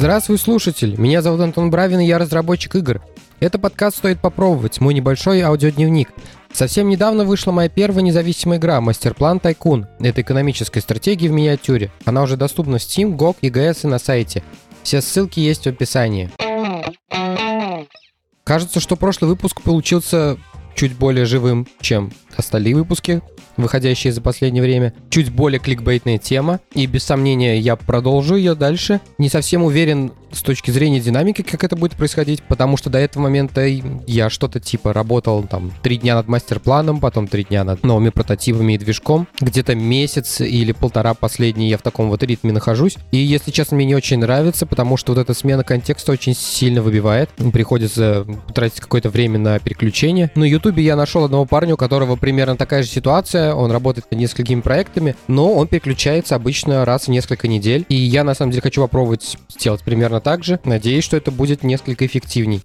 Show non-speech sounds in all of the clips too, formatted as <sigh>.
Здравствуй, слушатель! Меня зовут Антон Бравин, и я разработчик игр. Это подкаст «Стоит попробовать», мой небольшой аудиодневник. Совсем недавно вышла моя первая независимая игра «Мастерплан Тайкун». Это экономическая стратегия в миниатюре. Она уже доступна в Steam, GOG, EGS и на сайте. Все ссылки есть в описании. Кажется, что прошлый выпуск получился чуть более живым, чем остальные выпуски, выходящие за последнее время. Чуть более кликбейтная тема, и без сомнения я продолжу ее дальше. Не совсем уверен с точки зрения динамики, как это будет происходить, потому что до этого момента я что-то типа работал там три дня над мастер-планом, потом три дня над новыми прототипами и движком. Где-то месяц или полтора последний я в таком вот ритме нахожусь. И, если честно, мне не очень нравится, потому что вот эта смена контекста очень сильно выбивает. Приходится тратить какое-то время на переключение. На Ютубе я нашел одного парня, у которого примерно такая же ситуация. Он работает над несколькими проектами, но он переключается обычно раз в несколько недель. И я, на самом деле, хочу попробовать сделать примерно так же. Надеюсь, что это будет несколько эффективней.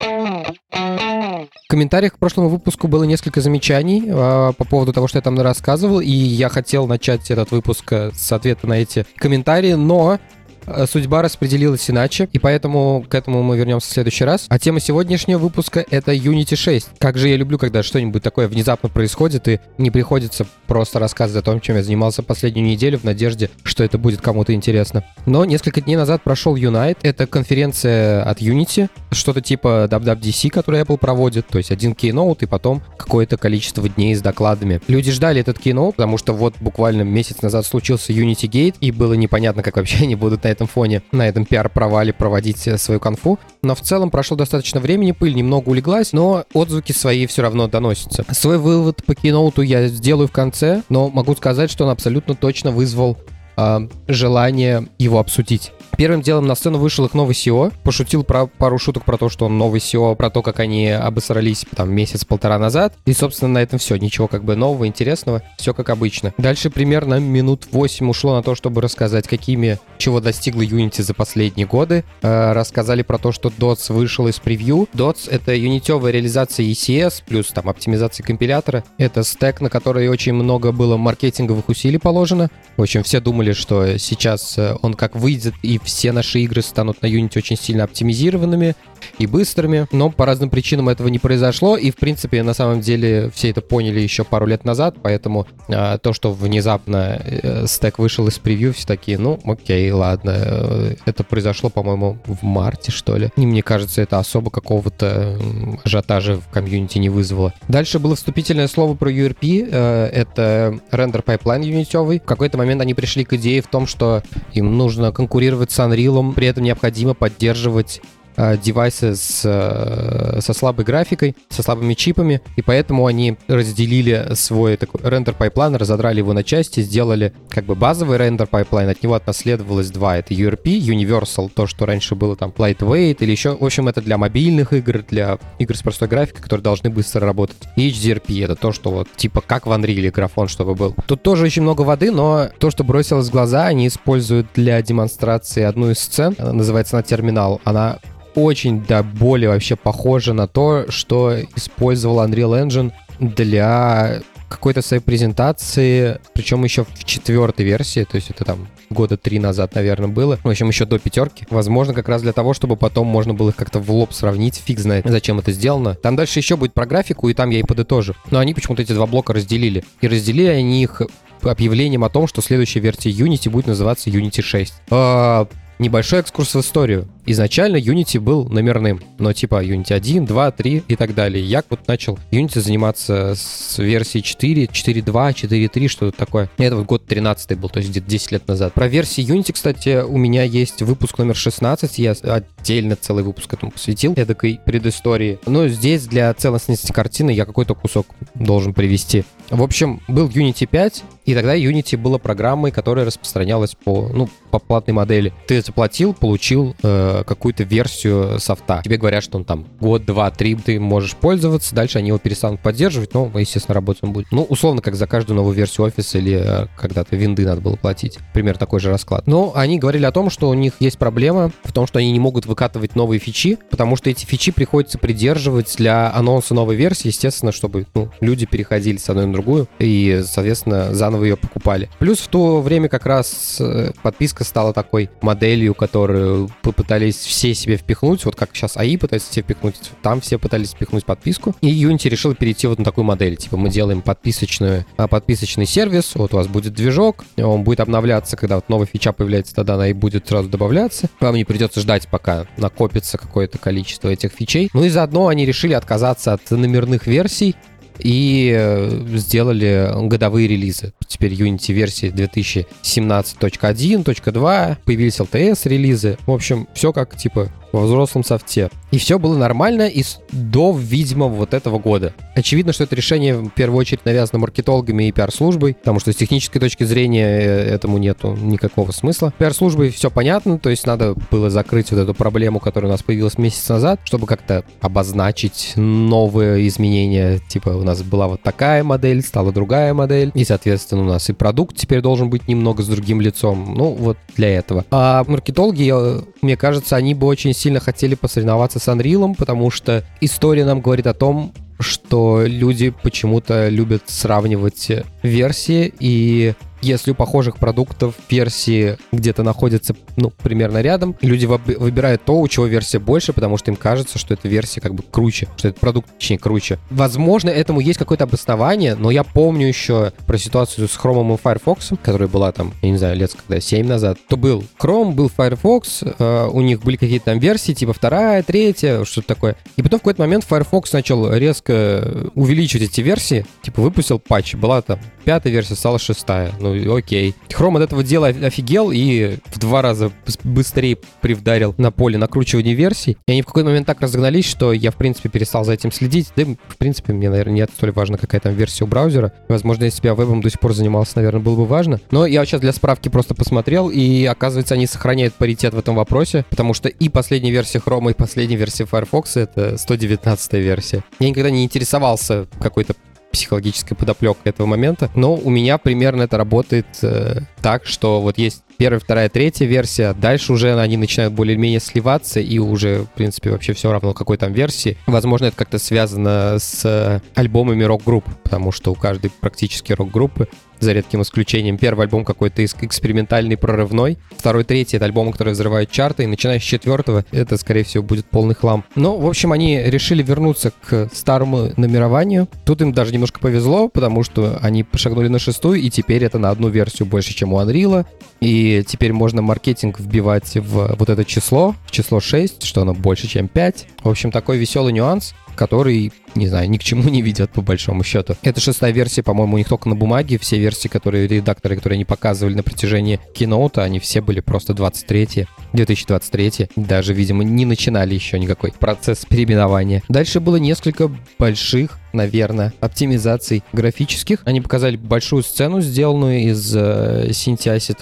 В комментариях к прошлому выпуску было несколько замечаний э, по поводу того, что я там рассказывал, и я хотел начать этот выпуск с ответа на эти комментарии, но Э, судьба распределилась иначе, и поэтому к этому мы вернемся в следующий раз. А тема сегодняшнего выпуска — это Unity 6. Как же я люблю, когда что-нибудь такое внезапно происходит, и не приходится просто рассказывать о том, чем я занимался последнюю неделю в надежде, что это будет кому-то интересно. Но несколько дней назад прошел Unite. Это конференция от Unity, что-то типа WWDC, который Apple проводит, то есть один кейноут и потом какое-то количество дней с докладами. Люди ждали этот кейноут, потому что вот буквально месяц назад случился Unity Gate, и было непонятно, как вообще <laughs> они будут на этом фоне, на этом пиар-провале проводить э, свою конфу. Но в целом прошло достаточно времени, пыль немного улеглась, но отзвуки свои все равно доносятся. Свой вывод по киноуту я сделаю в конце, но могу сказать, что он абсолютно точно вызвал э, желание его обсудить. Первым делом на сцену вышел их новый SEO, пошутил про пару шуток про то, что он новый SEO, про то, как они обосрались там месяц-полтора назад. И, собственно, на этом все. Ничего как бы нового, интересного. Все как обычно. Дальше примерно минут 8 ушло на то, чтобы рассказать, какими, чего достигла Unity за последние годы. Э, рассказали про то, что DOTS вышел из превью. DOTS — это юнитевая реализация ECS, плюс там оптимизация компилятора. Это стек, на который очень много было маркетинговых усилий положено. В общем, все думали, что сейчас э, он как выйдет и все наши игры станут на Unity очень сильно оптимизированными и быстрыми, но по разным причинам этого не произошло, и, в принципе, на самом деле все это поняли еще пару лет назад, поэтому а, то, что внезапно э, стек вышел из превью, все такие, ну, окей, ладно, э, это произошло, по-моему, в марте, что ли. И мне кажется, это особо какого-то ажиотажа в комьюнити не вызвало. Дальше было вступительное слово про URP, э, это render pipeline юнитевый. В какой-то момент они пришли к идее в том, что им нужно конкурировать с Unreal, при этом необходимо поддерживать девайсы с, э, со слабой графикой, со слабыми чипами, и поэтому они разделили свой такой render pipeline, разодрали его на части, сделали как бы базовый render pipeline, от него отнаследовалось два, это URP, Universal, то, что раньше было там Lightweight, или еще, в общем, это для мобильных игр, для игр с простой графикой, которые должны быстро работать. И HDRP, это то, что вот типа как в Unreal графон, чтобы был. Тут тоже очень много воды, но то, что бросилось в глаза, они используют для демонстрации одну из сцен, называется она терминал, она очень до боли вообще похоже на то, что использовал Unreal Engine для какой-то своей презентации, причем еще в четвертой версии, то есть это там года три назад, наверное, было. В общем, еще до пятерки. Возможно, как раз для того, чтобы потом можно было их как-то в лоб сравнить. Фиг знает, зачем это сделано. Там дальше еще будет про графику, и там я и подытожу. Но они почему-то эти два блока разделили. И разделили они их объявлением о том, что следующая версия Unity будет называться Unity 6. А, Небольшой экскурс в историю. Изначально Unity был номерным, но типа Unity 1, 2, 3 и так далее. Я вот начал Unity заниматься с версии 4, 4.2, 4.3, что-то такое. Это вот год 13 был, то есть где-то 10 лет назад. Про версии Unity, кстати, у меня есть выпуск номер 16, я отдельно целый выпуск этому посвятил, эдакой предыстории. Но здесь для целостности картины я какой-то кусок должен привести. В общем, был Unity 5, и тогда Unity была программой, которая распространялась по, ну, по платной модели. Ты заплатил, получил э, какую-то версию софта. Тебе говорят, что он там год, два, три ты можешь пользоваться, дальше они его перестанут поддерживать, но, естественно, работать он будет. Ну, условно, как за каждую новую версию офиса или э, когда-то винды надо было платить. Пример такой же расклад. Но они говорили о том, что у них есть проблема в том, что они не могут выкатывать новые фичи, потому что эти фичи приходится придерживать для анонса новой версии, естественно, чтобы ну, люди переходили с одной на другую и, соответственно, заново ее покупали. Плюс в то время как раз э, подписка стала такой моделью, которую попытались пытались все себе впихнуть, вот как сейчас АИ пытается себе впихнуть, там все пытались впихнуть подписку. И Unity решил перейти вот на такую модель. Типа мы делаем подписочную, а, подписочный сервис, вот у вас будет движок, он будет обновляться, когда вот новая фича появляется, тогда она и будет сразу добавляться. Вам не придется ждать, пока накопится какое-то количество этих фичей. Ну и заодно они решили отказаться от номерных версий, и э, сделали годовые релизы. Теперь Unity версии 2017.1.2, появились LTS релизы. В общем, все как типа во взрослом софте. И все было нормально и до, видимо, вот этого года. Очевидно, что это решение в первую очередь навязано маркетологами и пиар-службой, потому что с технической точки зрения э, этому нету никакого смысла. Пиар-службой все понятно, то есть надо было закрыть вот эту проблему, которая у нас появилась месяц назад, чтобы как-то обозначить новые изменения. Типа у нас была вот такая модель, стала другая модель, и, соответственно, у нас и продукт теперь должен быть немного с другим лицом. Ну, вот для этого. А маркетологи, мне кажется, они бы очень сильно хотели посоревноваться с Unreal, потому что история нам говорит о том, что люди почему-то любят сравнивать версии, и если у похожих продуктов версии где-то находятся, ну, примерно рядом, люди выбирают то, у чего версия больше, потому что им кажется, что эта версия как бы круче, что этот продукт, точнее, круче. Возможно, этому есть какое-то обоснование, но я помню еще про ситуацию с Chrome и Firefox, которая была там, я не знаю, лет когда 7 назад. То был Chrome, был Firefox, э, у них были какие-то там версии, типа вторая, третья, что-то такое. И потом в какой-то момент Firefox начал резко увеличивать эти версии, типа выпустил патч, была там пятая версия, стала шестая. Ну, окей. Chrome от этого дела офигел и в два раза быстрее привдарил на поле накручивания версий. И они в какой-то момент так разогнались, что я, в принципе, перестал за этим следить. Да, в принципе, мне, наверное, нет столь важно, какая там версия у браузера. Возможно, если бы я вебом до сих пор занимался, наверное, было бы важно. Но я сейчас для справки просто посмотрел, и оказывается, они сохраняют паритет в этом вопросе, потому что и последняя версия Chrome, и последняя версия Firefox — это 119 версия. Я никогда не интересовался какой-то психологическая подоплека этого момента. Но у меня примерно это работает э, так, что вот есть первая, вторая, третья версия, дальше уже они начинают более-менее сливаться, и уже, в принципе, вообще все равно, какой там версии. Возможно, это как-то связано с альбомами рок-групп, потому что у каждой практически рок-группы за редким исключением. Первый альбом какой-то экспериментальный, прорывной. Второй, третий — это альбомы, которые взрывают чарты. И начиная с четвертого, это, скорее всего, будет полный хлам. Но, в общем, они решили вернуться к старому номерованию. Тут им даже немножко повезло, потому что они пошагнули на шестую, и теперь это на одну версию больше, чем у Unreal. И теперь можно маркетинг вбивать в вот это число, в число 6, что оно больше, чем 5. В общем, такой веселый нюанс который, не знаю, ни к чему не ведет по большому счету. Это шестая версия, по-моему, у них только на бумаге. Все версии, которые редакторы, которые они показывали на протяжении киноута, они все были просто 23 2023 даже, видимо, не начинали еще никакой процесс переименования. Дальше было несколько больших наверное, оптимизаций графических. Они показали большую сцену, сделанную из э,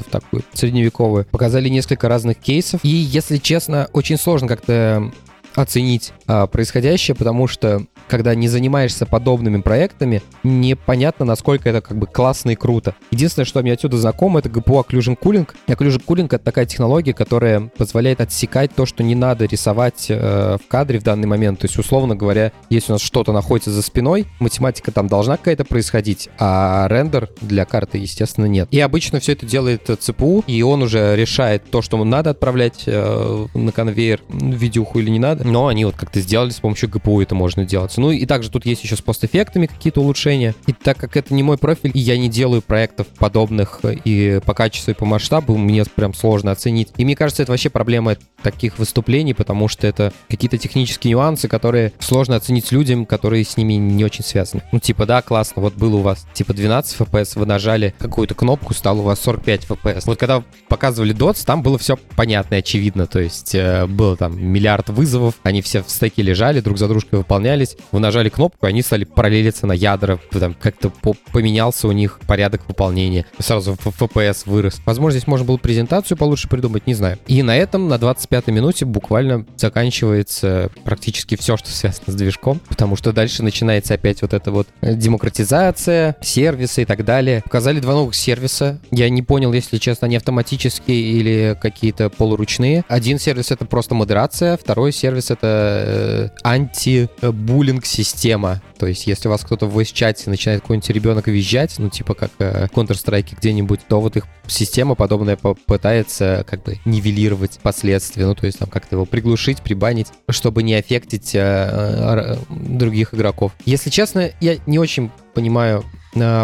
такую средневековую. Показали несколько разных кейсов. И, если честно, очень сложно как-то оценить а, происходящее, потому что когда не занимаешься подобными проектами, непонятно, насколько это как бы классно и круто. Единственное, что мне отсюда знакомо, это GPU Occlusion Cooling. Occlusion Cooling — это такая технология, которая позволяет отсекать то, что не надо рисовать э, в кадре в данный момент. То есть, условно говоря, если у нас что-то находится за спиной, математика там должна какая-то происходить, а рендер для карты, естественно, нет. И обычно все это делает ЦПУ, и он уже решает то, что надо отправлять э, на конвейер, видюху или не надо. Но они вот как-то сделали с помощью GPU это можно делать. Ну и также тут есть еще с постэффектами какие-то улучшения. И так как это не мой профиль, и я не делаю проектов подобных и по качеству, и по масштабу, мне прям сложно оценить. И мне кажется, это вообще проблема таких выступлений, потому что это какие-то технические нюансы, которые сложно оценить людям, которые с ними не очень связаны. Ну, типа, да, классно, вот был у вас типа 12 FPS, вы нажали какую-то кнопку, стал у вас 45 FPS. Вот когда показывали DOTS, там было все понятно и очевидно, то есть э, было там миллиард вызовов, они все в стеке лежали, друг за дружкой выполнялись, вы нажали кнопку, они стали параллелиться на ядра, там как-то поменялся у них порядок выполнения, сразу FPS вырос. Возможно, здесь можно было презентацию получше придумать, не знаю. И на этом, на 25-й минуте буквально заканчивается практически все, что связано с движком, потому что дальше начинается опять вот эта вот демократизация, сервисы и так далее. Показали два новых сервиса. Я не понял, если честно, они автоматические или какие-то полуручные. Один сервис — это просто модерация, второй сервис — это э, анти-буллинг буллинг-система. То есть, если у вас кто-то в voice-чате начинает какой-нибудь ребенок визжать, ну, типа как э, Counter-Strike где-нибудь, то вот их система подобная пытается как бы нивелировать последствия, ну, то есть там как-то его приглушить, прибанить, чтобы не аффектить э, э, других игроков. Если честно, я не очень понимаю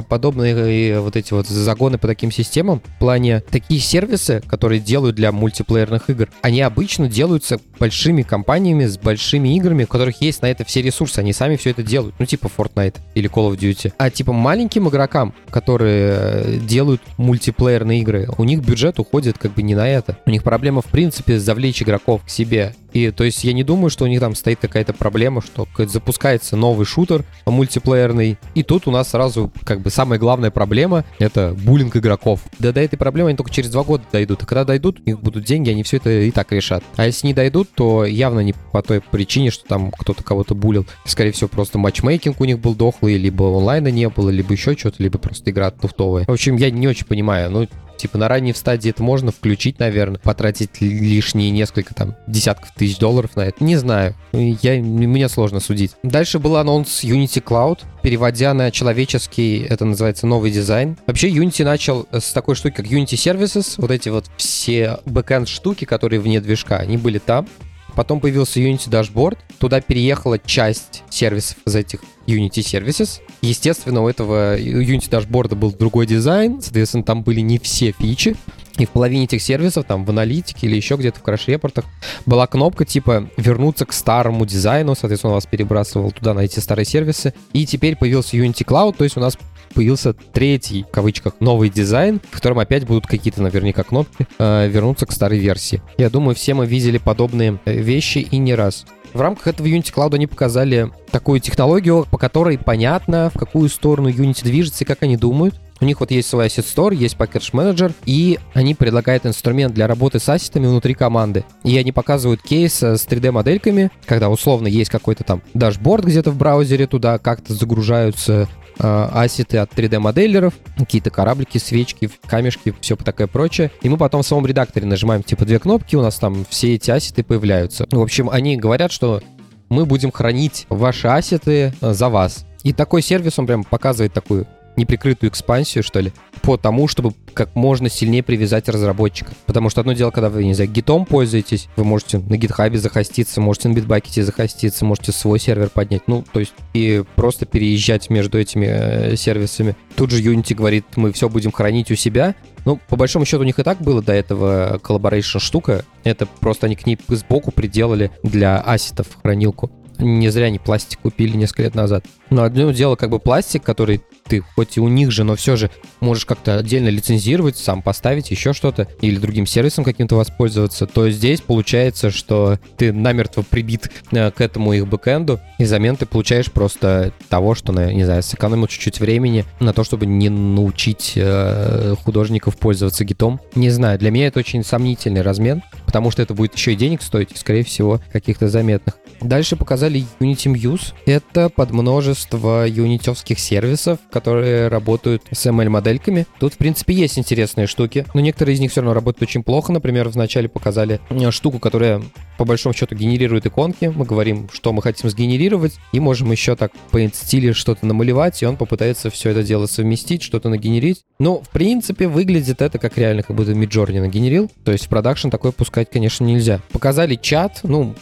подобные вот эти вот загоны по таким системам. В плане такие сервисы, которые делают для мультиплеерных игр, они обычно делаются большими компаниями с большими играми, у которых есть на это все ресурсы. Они сами все это делают. Ну, типа Fortnite или Call of Duty. А типа маленьким игрокам, которые э, делают мультиплеерные игры, у них бюджет уходит как бы не на это. У них проблема, в принципе, завлечь игроков к себе. И то есть я не думаю, что у них там стоит какая-то проблема, что запускается новый шутер мультиплеерный, и тут у нас сразу как бы самая главная проблема — это буллинг игроков. Да до этой проблемы они только через два года дойдут. И когда дойдут, у них будут деньги, они все это и так решат. А если не дойдут, то явно не по той причине, что там кто-то кого-то буллил. Скорее всего, просто матчмейкинг у них был дохлый, либо онлайна не было, либо еще что-то, либо просто игра туфтовая. В общем, я не очень понимаю. Ну, Типа на ранней стадии это можно включить, наверное, потратить лишние несколько там десятков тысяч долларов на это. Не знаю. Я, мне сложно судить. Дальше был анонс Unity Cloud. Переводя на человеческий, это называется новый дизайн. Вообще Unity начал с такой штуки, как Unity Services. Вот эти вот все бэкэнд штуки, которые вне движка, они были там. Потом появился Unity Dashboard. Туда переехала часть сервисов из этих Unity Services. Естественно, у этого Unity Dashboard был другой дизайн, соответственно, там были не все фичи. И в половине этих сервисов, там в аналитике или еще где-то в краш-репортах, была кнопка типа вернуться к старому дизайну, соответственно, он вас перебрасывал туда на эти старые сервисы. И теперь появился Unity Cloud, то есть у нас появился третий, в кавычках, новый дизайн, в котором опять будут какие-то наверняка кнопки э, вернуться к старой версии. Я думаю, все мы видели подобные э, вещи и не раз. В рамках этого Unity Cloud они показали такую технологию, по которой понятно, в какую сторону Unity движется и как они думают. У них вот есть свой Asset Store, есть Package Manager, и они предлагают инструмент для работы с ассетами внутри команды. И они показывают кейс с 3D-модельками, когда условно есть какой-то там дашборд где-то в браузере, туда как-то загружаются Э, ассеты от 3D-моделеров, какие-то кораблики, свечки, камешки, все такое прочее. И мы потом в самом редакторе нажимаем типа две кнопки, у нас там все эти ассеты появляются. В общем, они говорят, что мы будем хранить ваши ассеты э, за вас. И такой сервис, он прям показывает такую неприкрытую экспансию, что ли, по тому, чтобы как можно сильнее привязать разработчика. Потому что одно дело, когда вы, не знаю, гитом пользуетесь, вы можете на гитхабе захоститься, можете на битбакете захоститься, можете свой сервер поднять, ну, то есть и просто переезжать между этими э, сервисами. Тут же Unity говорит, мы все будем хранить у себя, ну, по большому счету, у них и так было до этого collaboration штука. Это просто они к ней сбоку приделали для ассетов хранилку. Не зря они пластик купили несколько лет назад. Но одно дело как бы пластик, который ты хоть и у них же, но все же можешь как-то отдельно лицензировать, сам поставить еще что-то или другим сервисом каким-то воспользоваться, то здесь получается, что ты намертво прибит э, к этому их бэкэнду, и взамен ты получаешь просто того, что, не знаю, сэкономил чуть-чуть времени на то, чтобы не научить э, художников пользоваться гитом. Не знаю, для меня это очень сомнительный размен, потому что это будет еще и денег стоить, скорее всего, каких-то заметных. Дальше показали Unity Muse. Это под множество юнитевских сервисов, которые работают с ML-модельками. Тут, в принципе, есть интересные штуки, но некоторые из них все равно работают очень плохо. Например, вначале показали э, штуку, которая по большому счету генерирует иконки. Мы говорим, что мы хотим сгенерировать, и можем еще так по стиле что-то намалевать, и он попытается все это дело совместить, что-то нагенерить. Но, в принципе, выглядит это как реально, как будто Midjourney нагенерил. То есть в продакшн такое пускать, конечно, нельзя. Показали чат, ну,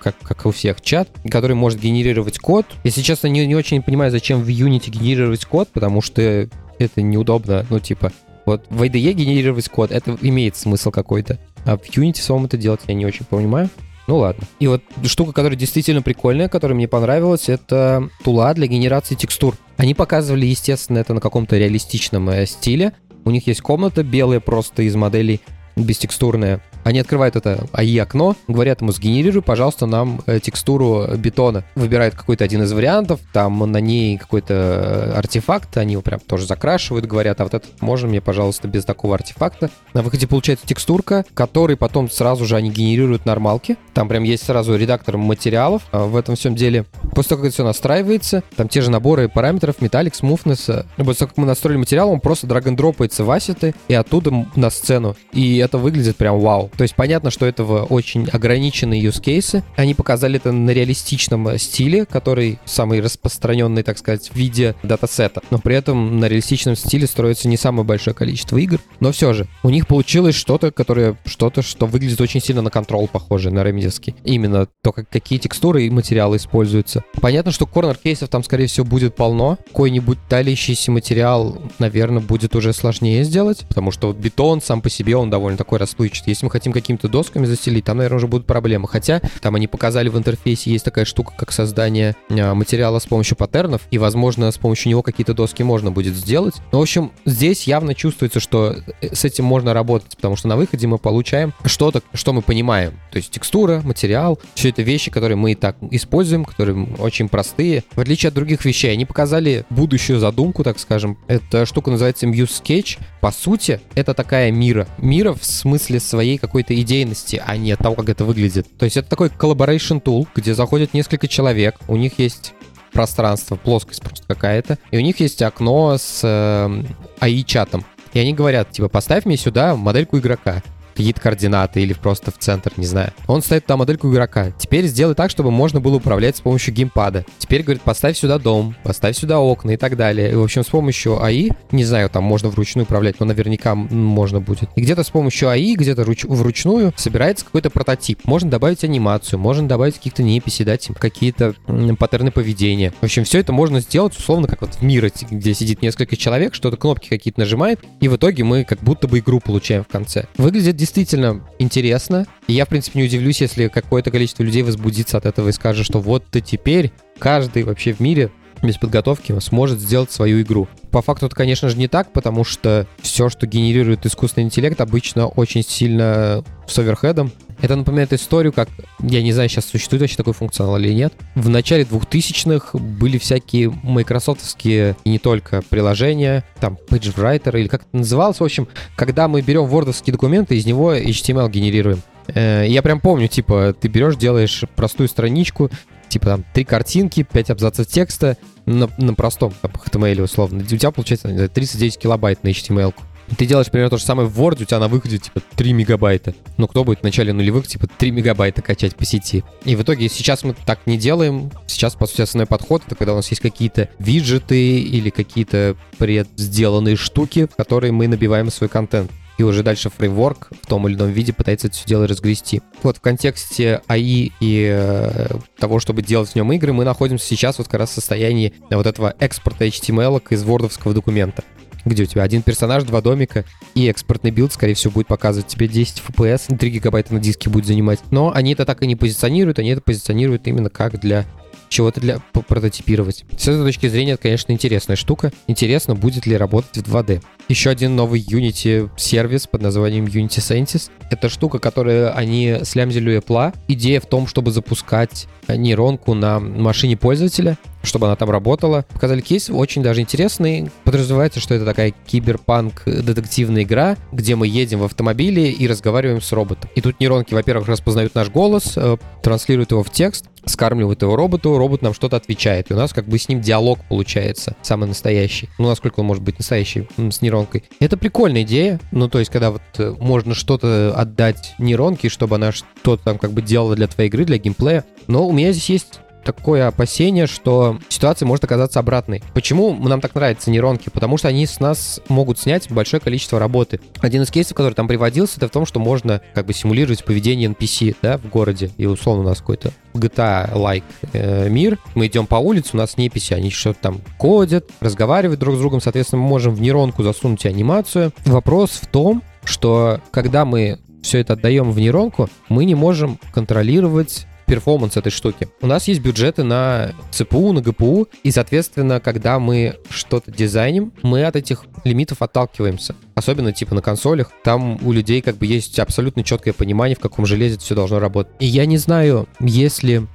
как, как у всех, чат, который может генерировать код. Если честно, не, не очень понимаю, зачем в Unity генерировать код, потому что это неудобно, ну, типа, вот в IDE генерировать код, это имеет смысл какой-то. А в Unity самому это делать я не очень понимаю. Ну ладно. И вот штука, которая действительно прикольная, которая мне понравилась, это тула для генерации текстур. Они показывали, естественно, это на каком-то реалистичном э, стиле. У них есть комната белая просто из моделей, бестекстурная. Они открывают это АИ-окно, говорят ему, сгенерируй, пожалуйста, нам э, текстуру бетона. Выбирают какой-то один из вариантов, там на ней какой-то э, артефакт, они его прям тоже закрашивают, говорят, а вот этот можно мне, пожалуйста, без такого артефакта. На выходе получается текстурка, который потом сразу же они генерируют нормалки. Там прям есть сразу редактор материалов а в этом всем деле. После того, как это все настраивается, там те же наборы параметров, металлик, смуфнесса. После того, как мы настроили материал, он просто драг дропается в ассеты и оттуда на сцену. И это выглядит прям вау. То есть понятно, что этого очень ограниченные use cases. Они показали это на реалистичном стиле, который самый распространенный, так сказать, в виде датасета. Но при этом на реалистичном стиле строится не самое большое количество игр. Но все же, у них получилось что-то, которое что-то, что выглядит очень сильно на контрол похоже, на ремедиевский. Именно то, как, какие текстуры и материалы используются. Понятно, что корнер-кейсов там, скорее всего, будет полно. Какой-нибудь талящийся материал, наверное, будет уже сложнее сделать, потому что вот бетон сам по себе, он довольно такой расплывчатый. Если мы хотим какими-то досками застелить, там, наверное, уже будут проблемы. Хотя там они показали в интерфейсе, есть такая штука, как создание а, материала с помощью паттернов, и, возможно, с помощью него какие-то доски можно будет сделать. Но, в общем, здесь явно чувствуется, что э, с этим можно работать, потому что на выходе мы получаем что-то, что мы понимаем. То есть текстура, материал, все это вещи, которые мы и так используем, которые очень простые. В отличие от других вещей, они показали будущую задумку, так скажем. Эта штука называется Muse Sketch. По сути, это такая мира. Мира в смысле своей какой-то идейности, а не того, как это выглядит. То есть это такой collaboration tool, где заходит несколько человек, у них есть пространство, плоскость просто какая-то, и у них есть окно с э, AI-чатом. И они говорят, типа, поставь мне сюда модельку игрока какие-то координаты или просто в центр, не знаю. Он ставит туда модельку игрока. Теперь сделай так, чтобы можно было управлять с помощью геймпада. Теперь, говорит, поставь сюда дом, поставь сюда окна и так далее. И, в общем, с помощью АИ, не знаю, там можно вручную управлять, но наверняка можно будет. И где-то с помощью АИ, где-то руч- вручную собирается какой-то прототип. Можно добавить анимацию, можно добавить каких-то неписи, дать им какие-то м- паттерны поведения. В общем, все это можно сделать условно как вот в мире, где сидит несколько человек, что-то кнопки какие-то нажимает, и в итоге мы как будто бы игру получаем в конце. Выглядит действительно интересно. И я, в принципе, не удивлюсь, если какое-то количество людей возбудится от этого и скажет, что вот ты теперь каждый вообще в мире без подготовки сможет сделать свою игру. По факту это, конечно же, не так, потому что все, что генерирует искусственный интеллект, обычно очень сильно с оверхедом. Это напоминает историю, как, я не знаю, сейчас существует вообще такой функционал или нет. В начале 2000-х были всякие майкрософтовские не только приложения, там, PageWriter или как это называлось. В общем, когда мы берем вордовские документы, из него HTML генерируем. Э, Я прям помню, типа, ты берешь, делаешь простую страничку, типа там три картинки, 5 абзацев текста на, на простом там, HTML условно. У тебя получается не знаю, 39 килобайт на HTML. -ку. Ты делаешь примерно то же самое в Word, у тебя на выходе типа 3 мегабайта. Ну кто будет в начале нулевых типа 3 мегабайта качать по сети? И в итоге сейчас мы так не делаем. Сейчас, по сути, основной подход это когда у нас есть какие-то виджеты или какие-то предсделанные штуки, в которые мы набиваем свой контент и уже дальше фреймворк в том или ином виде пытается это все дело разгрести. Вот в контексте AI и э, того, чтобы делать в нем игры, мы находимся сейчас вот как раз в состоянии вот этого экспорта HTML из вордовского документа где у тебя один персонаж, два домика, и экспортный билд, скорее всего, будет показывать тебе 10 FPS, 3 гигабайта на диске будет занимать. Но они это так и не позиционируют, они это позиционируют именно как для чего-то для прототипировать. С этой точки зрения, это, конечно, интересная штука. Интересно, будет ли работать в 2D. Еще один новый Unity сервис под названием Unity Sentis. Это штука, которую они слямзили у Apple. Идея в том, чтобы запускать нейронку на машине пользователя, чтобы она там работала. Показали кейс, очень даже интересный. Подразумевается, что это такая киберпанк детективная игра, где мы едем в автомобиле и разговариваем с роботом. И тут нейронки, во-первых, распознают наш голос, э, транслируют его в текст, скармливают его роботу, робот нам что-то отвечает. И у нас как бы с ним диалог получается, самый настоящий. Ну, насколько он может быть настоящий с нейронкой. Это прикольная идея. Ну, то есть, когда вот э, можно что-то отдать нейронке, чтобы она что-то там как бы делала для твоей игры, для геймплея. Но у меня здесь есть такое опасение, что ситуация может оказаться обратной. Почему нам так нравятся нейронки? Потому что они с нас могут снять большое количество работы. Один из кейсов, который там приводился, это в том, что можно как бы симулировать поведение NPC, да, в городе. И условно у нас какой-то GTA-like э, мир. Мы идем по улице, у нас неписи, они что-то там кодят, разговаривают друг с другом. Соответственно, мы можем в нейронку засунуть анимацию. Вопрос в том, что когда мы все это отдаем в нейронку, мы не можем контролировать перформанс этой штуки. У нас есть бюджеты на ЦПУ, на ГПУ, и, соответственно, когда мы что-то дизайним, мы от этих лимитов отталкиваемся. Особенно типа на консолях. Там у людей как бы есть абсолютно четкое понимание, в каком железе все должно работать. И я не знаю, если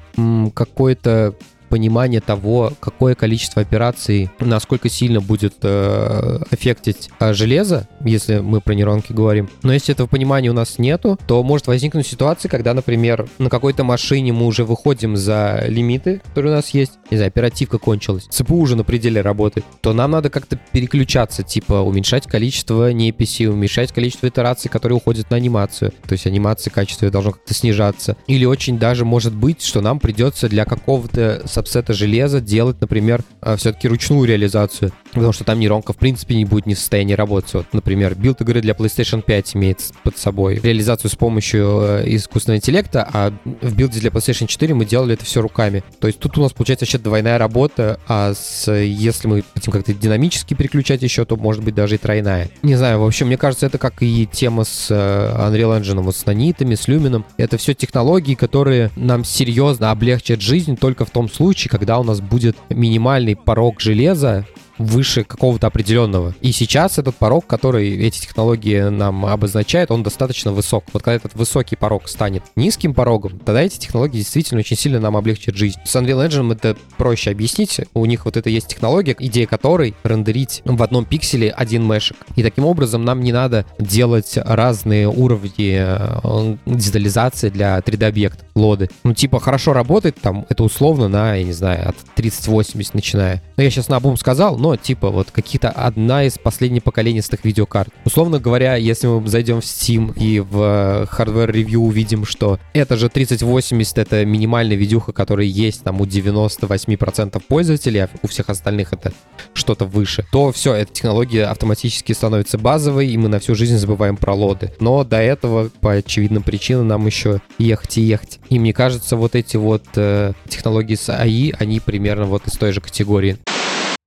какой-то понимание того, какое количество операций, насколько сильно будет э, э, железо, если мы про нейронки говорим. Но если этого понимания у нас нету, то может возникнуть ситуация, когда, например, на какой-то машине мы уже выходим за лимиты, которые у нас есть, не знаю, оперативка кончилась, ЦПУ уже на пределе работает, то нам надо как-то переключаться, типа уменьшать количество неписи, уменьшать количество итераций, которые уходят на анимацию. То есть анимация качества должно как-то снижаться. Или очень даже может быть, что нам придется для какого-то сабсета железа делать, например, а, все-таки ручную реализацию, потому что там нейронка в принципе не будет не в состоянии работать. Вот, например, билд игры для PlayStation 5 имеет под собой реализацию с помощью э, искусственного интеллекта, а в билде для PlayStation 4 мы делали это все руками. То есть тут у нас получается вообще двойная работа, а с, если мы хотим как-то динамически переключать еще, то может быть даже и тройная. Не знаю, в общем, мне кажется, это как и тема с э, Unreal Engine, вот с нанитами, с Lumen. Это все технологии, которые нам серьезно облегчат жизнь только в том случае, когда у нас будет минимальный порог железа, выше какого-то определенного. И сейчас этот порог, который эти технологии нам обозначают, он достаточно высок. Вот когда этот высокий порог станет низким порогом, тогда эти технологии действительно очень сильно нам облегчат жизнь. С Unreal Engine это проще объяснить. У них вот это есть технология, идея которой рендерить в одном пикселе один мешек. И таким образом нам не надо делать разные уровни э, детализации для 3D-объекта, лоды. Ну, типа, хорошо работает там, это условно на, я не знаю, от 3080 начиная. Но я сейчас на обум сказал, но типа вот какие-то одна из последних поколенистых видеокарт. Условно говоря, если мы зайдем в Steam и в Hardware Review увидим, что это же 3080, это минимальная видюха, которая есть там у 98% пользователей, а у всех остальных это что-то выше, то все, эта технология автоматически становится базовой, и мы на всю жизнь забываем про лоды. Но до этого, по очевидным причинам, нам еще ехать и ехать. И мне кажется, вот эти вот э, технологии с AI, они примерно вот из той же категории.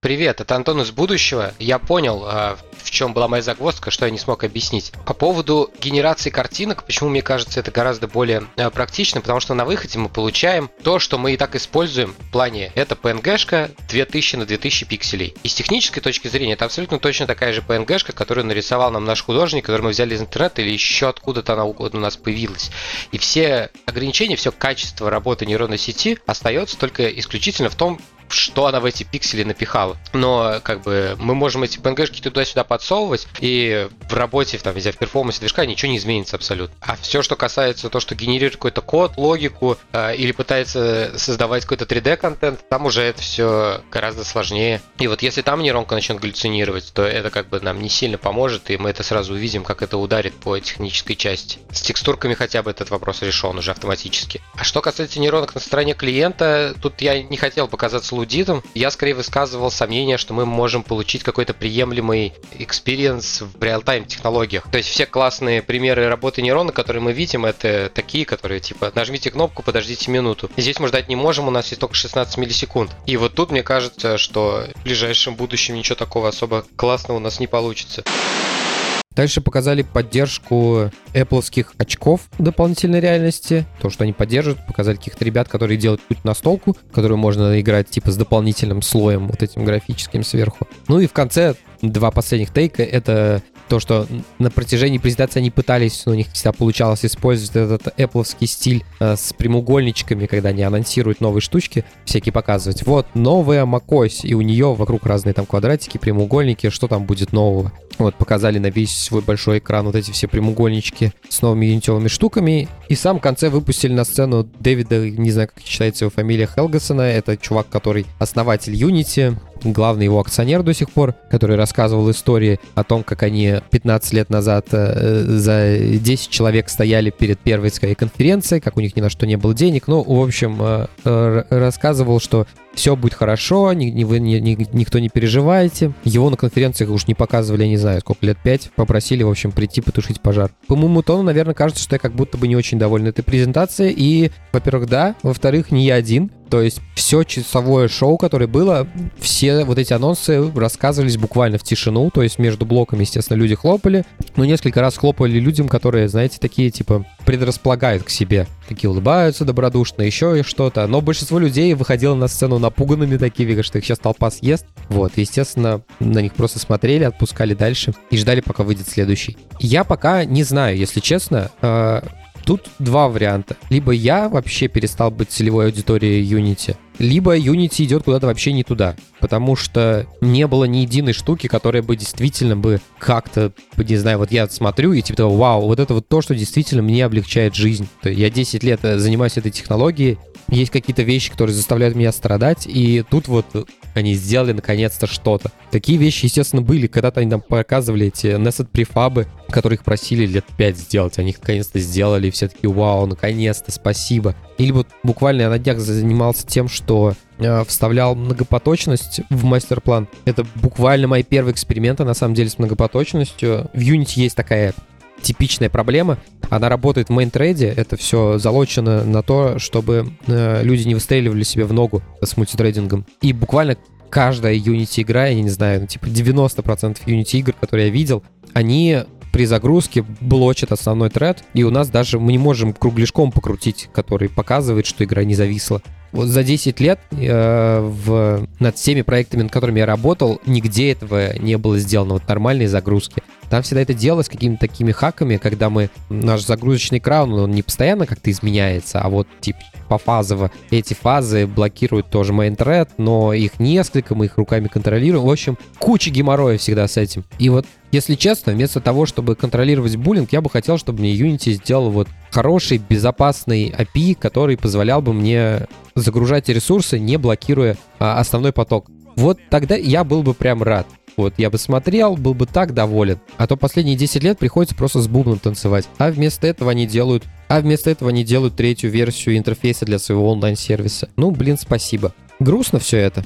Привет, это Антон из будущего. Я понял, а, в чем была моя загвоздка, что я не смог объяснить. По поводу генерации картинок, почему мне кажется это гораздо более а, практично, потому что на выходе мы получаем то, что мы и так используем в плане. Это PNG-шка 2000 на 2000 пикселей. И с технической точки зрения это абсолютно точно такая же PNG-шка, которую нарисовал нам наш художник, который мы взяли из интернета или еще откуда-то она у нас появилась. И все ограничения, все качество работы нейронной сети остается только исключительно в том, что она в эти пиксели напихала. Но как бы мы можем эти PNG-шки туда-сюда подсовывать, и в работе, там, везде в перформансе движка ничего не изменится абсолютно. А все, что касается того, что генерирует какой-то код, логику, э, или пытается создавать какой-то 3D-контент, там уже это все гораздо сложнее. И вот если там нейронка начнет галлюцинировать, то это как бы нам не сильно поможет, и мы это сразу увидим, как это ударит по технической части. С текстурками хотя бы этот вопрос решен уже автоматически. А что касается нейронок на стороне клиента, тут я не хотел показаться лудитом, я скорее высказывал сомнение, что мы можем получить какой-то приемлемый experience в real-time технологиях. То есть все классные примеры работы нейронок, которые мы видим, это такие, которые типа нажмите кнопку, подождите минуту. Здесь мы ждать не можем, у нас есть только 16 миллисекунд. И вот тут мне кажется, что в ближайшем будущем ничего такого особо классного у нас не получится. Дальше показали поддержку Apple очков дополнительной реальности. То, что они поддерживают. Показали каких-то ребят, которые делают типа настолку, которую можно играть типа с дополнительным слоем вот этим графическим сверху. Ну и в конце два последних тейка — это то, что на протяжении презентации они пытались, но у них всегда получалось использовать этот Apple стиль э, с прямоугольничками, когда они анонсируют новые штучки, всякие показывать. Вот новая macOS, и у нее вокруг разные там квадратики, прямоугольники, что там будет нового. Вот, показали на весь свой большой экран вот эти все прямоугольнички с новыми юнитовыми штуками. И в самом конце выпустили на сцену Дэвида, не знаю, как читается его фамилия, Хелгасона. Это чувак, который основатель Unity, главный его акционер до сих пор, который рассказывал истории о том, как они 15 лет назад э, за 10 человек стояли перед первой своей конференцией, как у них ни на что не было денег. Ну, в общем, э, э, рассказывал, что все будет хорошо, ни, ни, вы, ни, ни, никто не переживайте. Его на конференциях уж не показывали, я не знаю, сколько лет, пять. Попросили, в общем, прийти потушить пожар. По моему тону, наверное, кажется, что я как будто бы не очень доволен этой презентацией. И, во-первых, да. Во-вторых, не я один. То есть все часовое шоу, которое было, все вот эти анонсы рассказывались буквально в тишину, то есть между блоками, естественно, люди хлопали, но несколько раз хлопали людям, которые, знаете, такие, типа, предрасполагают к себе. Такие улыбаются добродушно, еще и что-то. Но большинство людей выходило на сцену напуганными такими, что их сейчас толпа съест. Вот, естественно, на них просто смотрели, отпускали дальше и ждали, пока выйдет следующий. Я пока не знаю, если честно, э, Тут два варианта. Либо я вообще перестал быть целевой аудиторией Unity, либо Unity идет куда-то вообще не туда. Потому что не было ни единой штуки, которая бы действительно бы как-то, не знаю, вот я смотрю и типа, вау, вот это вот то, что действительно мне облегчает жизнь. Я 10 лет э, занимаюсь этой технологией, есть какие-то вещи, которые заставляют меня страдать, и тут вот они сделали наконец-то что-то. Такие вещи, естественно, были. Когда-то они нам показывали эти Nested префабы, которые их просили лет 5 сделать. Они их наконец-то сделали, и все таки вау, наконец-то, спасибо. Или вот буквально я на днях занимался тем, что э, вставлял многопоточность в мастер-план. Это буквально мои первые эксперименты, на самом деле, с многопоточностью. В Unity есть такая типичная проблема. Она работает в мейнтрейде, это все залочено на то, чтобы э, люди не выстреливали себе в ногу с мультитрейдингом. И буквально каждая Unity игра, я не знаю, ну, типа 90% Unity игр, которые я видел, они при загрузке блочат основной тред, и у нас даже мы не можем кругляшком покрутить, который показывает, что игра не зависла. Вот за 10 лет э, в, над всеми проектами, над которыми я работал, нигде этого не было сделано, вот нормальные загрузки. Там всегда это делалось какими-то такими хаками, когда мы... Наш загрузочный экран, он не постоянно как-то изменяется, а вот типа пофазово. Эти фазы блокируют тоже main но их несколько, мы их руками контролируем. В общем, куча геморроя всегда с этим. И вот, если честно, вместо того, чтобы контролировать буллинг, я бы хотел, чтобы мне Unity сделал вот хороший, безопасный API, который позволял бы мне загружать ресурсы, не блокируя а, основной поток. Вот тогда я был бы прям рад. Вот, я бы смотрел, был бы так доволен. А то последние 10 лет приходится просто с бубном танцевать. А вместо этого они делают... А вместо этого они делают третью версию интерфейса для своего онлайн-сервиса. Ну, блин, спасибо. Грустно все это.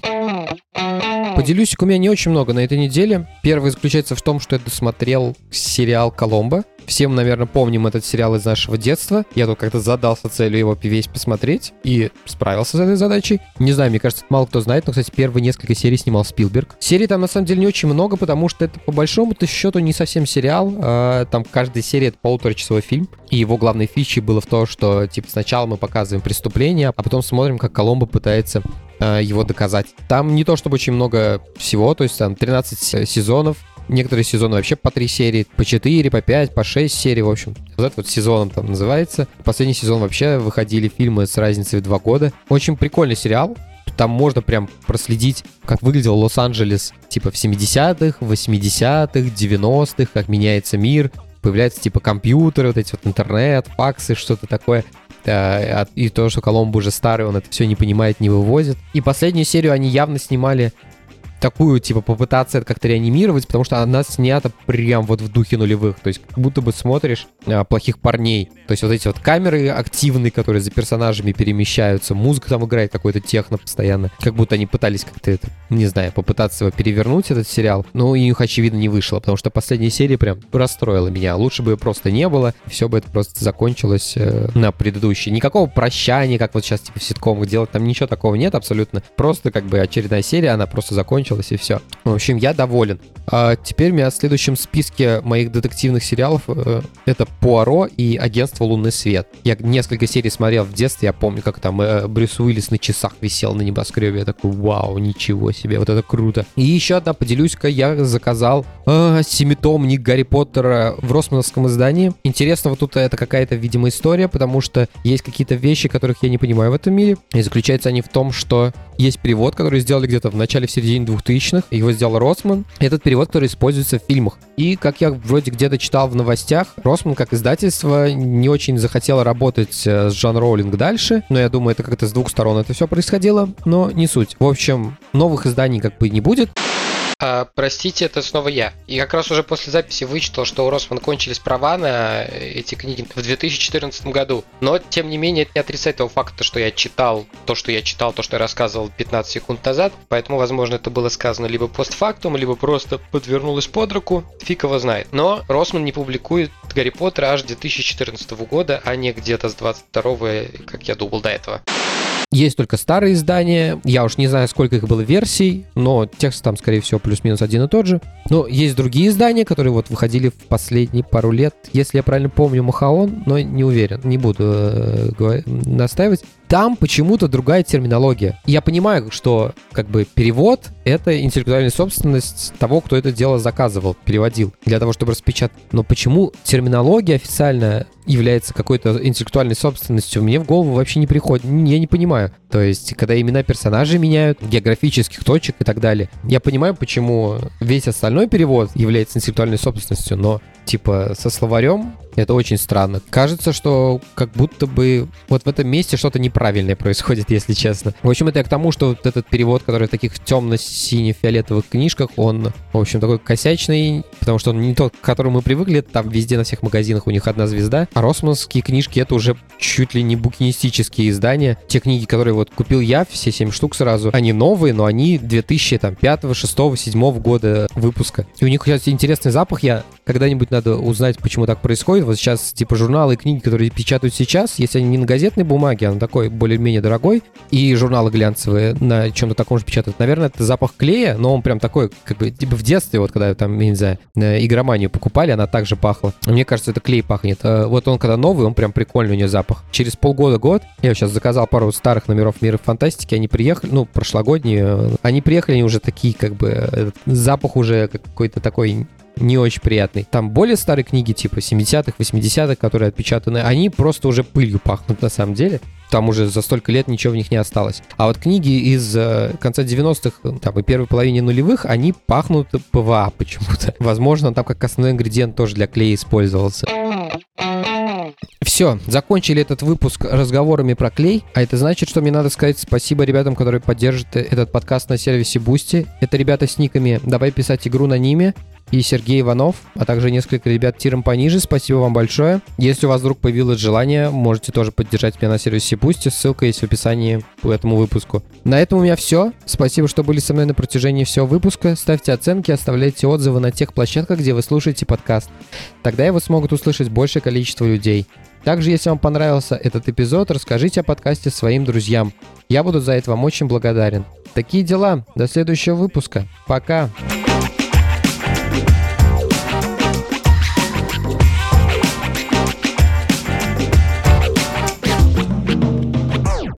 Поделюсь, у меня не очень много на этой неделе. Первый заключается в том, что я досмотрел сериал «Коломбо». Все мы, наверное, помним этот сериал из нашего детства. Я тут как-то задался целью его весь посмотреть и справился с этой задачей. Не знаю, мне кажется, мало кто знает, но, кстати, первые несколько серий снимал Спилберг. Серий там, на самом деле, не очень много, потому что это, по большому-то счету, не совсем сериал. А, там каждая серия — это полуторачасовой фильм. И его главной фичей было в том, что, типа, сначала мы показываем преступление, а потом смотрим, как Коломбо пытается а, его доказать. Там не то чтобы очень много всего, то есть там 13 сезонов, Некоторые сезоны вообще по 3 серии, по 4, по 5, по 6 серий, в общем. Вот это вот сезоном там называется. Последний сезон вообще выходили фильмы с разницей в 2 года. Очень прикольный сериал. Там можно прям проследить, как выглядел Лос-Анджелес, типа в 70-х, 80-х, 90-х, как меняется мир, появляются типа компьютеры, вот эти вот интернет, факсы, что-то такое. И то, что Коломбо уже старый, он это все не понимает, не вывозит. И последнюю серию они явно снимали такую, типа, попытаться это как-то реанимировать, потому что она снята прям вот в духе нулевых. То есть как будто бы смотришь а, плохих парней. То есть вот эти вот камеры активные, которые за персонажами перемещаются, музыка там играет какой-то техно постоянно. Как будто они пытались как-то это, не знаю, попытаться его перевернуть, этот сериал. Но у них, очевидно, не вышло, потому что последняя серия прям расстроила меня. Лучше бы просто не было, все бы это просто закончилось э, на предыдущей. Никакого прощания, как вот сейчас типа в ситкомах делать, там ничего такого нет абсолютно. Просто как бы очередная серия, она просто закончилась и все. В общем, я доволен. А теперь у меня в следующем списке моих детективных сериалов э, это Пуаро и Агентство Лунный Свет. Я несколько серий смотрел в детстве, я помню, как там э, Брюс Уиллис на часах висел на небоскребе. Я такой, вау, ничего себе, вот это круто. И еще одна, поделюсь-ка, я заказал э, семитомник Гарри Поттера в Росмановском издании. Интересно, вот тут это какая-то, видимо, история, потому что есть какие-то вещи, которых я не понимаю в этом мире. И заключаются они в том, что есть перевод, который сделали где-то в начале, в середине 2000-х. Его сделал Росман. Этот перевод, который используется в фильмах. И, как я вроде где-то читал в новостях, Росман, как издательство, не очень захотело работать э, с Джон Роулинг дальше. Но я думаю, это как-то с двух сторон это все происходило. Но не суть. В общем, новых изданий как бы не будет. А, простите, это снова я. И как раз уже после записи вычитал, что у Росман кончились права на эти книги в 2014 году. Но, тем не менее, это не отрицает того факта, что я читал то, что я читал, то, что я рассказывал 15 секунд назад. Поэтому, возможно, это было сказано либо постфактум, либо просто подвернулось под руку. Фиг его знает. Но Росман не публикует Гарри Поттера аж 2014 года, а не где-то с 22 как я думал до этого. Есть только старые издания, я уж не знаю, сколько их было версий, но текст там, скорее всего, плюс-минус один и тот же. Но есть другие издания, которые вот выходили в последние пару лет. Если я правильно помню, Махаон, но не уверен, не буду э, настаивать. Там почему-то другая терминология. Я понимаю, что как бы перевод — это интеллектуальная собственность того, кто это дело заказывал, переводил, для того, чтобы распечатать. Но почему терминология официальная является какой-то интеллектуальной собственностью, мне в голову вообще не приходит. Я не понимаю. То есть, когда имена персонажей меняют, географических точек и так далее. Я понимаю, почему весь остальной перевод является интеллектуальной собственностью, но типа со словарем это очень странно. Кажется, что как будто бы вот в этом месте что-то неправильное происходит, <laughs> если честно. В общем, это я к тому, что вот этот перевод, который в таких темно-сине-фиолетовых книжках, он, в общем, такой косячный, потому что он не тот, к которому мы привыкли, там везде на всех магазинах у них одна звезда. А росманские книжки — это уже чуть ли не букинистические издания. Те книги, которые вот купил я, все 7 штук сразу, они новые, но они 2005, 6, 7 года выпуска. И у них, кстати, интересный запах. Я когда-нибудь надо узнать, почему так происходит. Вот сейчас, типа, журналы и книги, которые печатают сейчас, если они не на газетной бумаге, а на такой более-менее дорогой, и журналы глянцевые на чем-то таком же печатают, наверное, это запах клея, но он прям такой, как бы, типа в детстве, вот когда там, не знаю, игроманию покупали, она также пахла. Мне кажется, это клей пахнет. А вот он когда новый, он прям прикольный у него запах. Через полгода-год, я сейчас заказал пару старых номеров Мира фантастики, они приехали, ну, прошлогодние, они приехали, они уже такие, как бы, запах уже какой-то такой не очень приятный. Там более старые книги, типа 70-х, 80-х, которые отпечатаны, они просто уже пылью пахнут на самом деле. Там уже за столько лет ничего в них не осталось. А вот книги из э, конца 90-х, там, и первой половине нулевых, они пахнут ПВА почему-то. Возможно, там как основной ингредиент тоже для клея использовался. Все, закончили этот выпуск разговорами про клей, а это значит, что мне надо сказать спасибо ребятам, которые поддержат этот подкаст на сервисе Boosty. Это ребята с никами «Давай писать игру на ними», и Сергей Иванов, а также несколько ребят тиром пониже. Спасибо вам большое. Если у вас вдруг появилось желание, можете тоже поддержать меня на сервисе Boosty. Ссылка есть в описании к этому выпуску. На этом у меня все. Спасибо, что были со мной на протяжении всего выпуска. Ставьте оценки, оставляйте отзывы на тех площадках, где вы слушаете подкаст. Тогда его смогут услышать большее количество людей. Также, если вам понравился этот эпизод, расскажите о подкасте своим друзьям. Я буду за это вам очень благодарен. Такие дела. До следующего выпуска. Пока.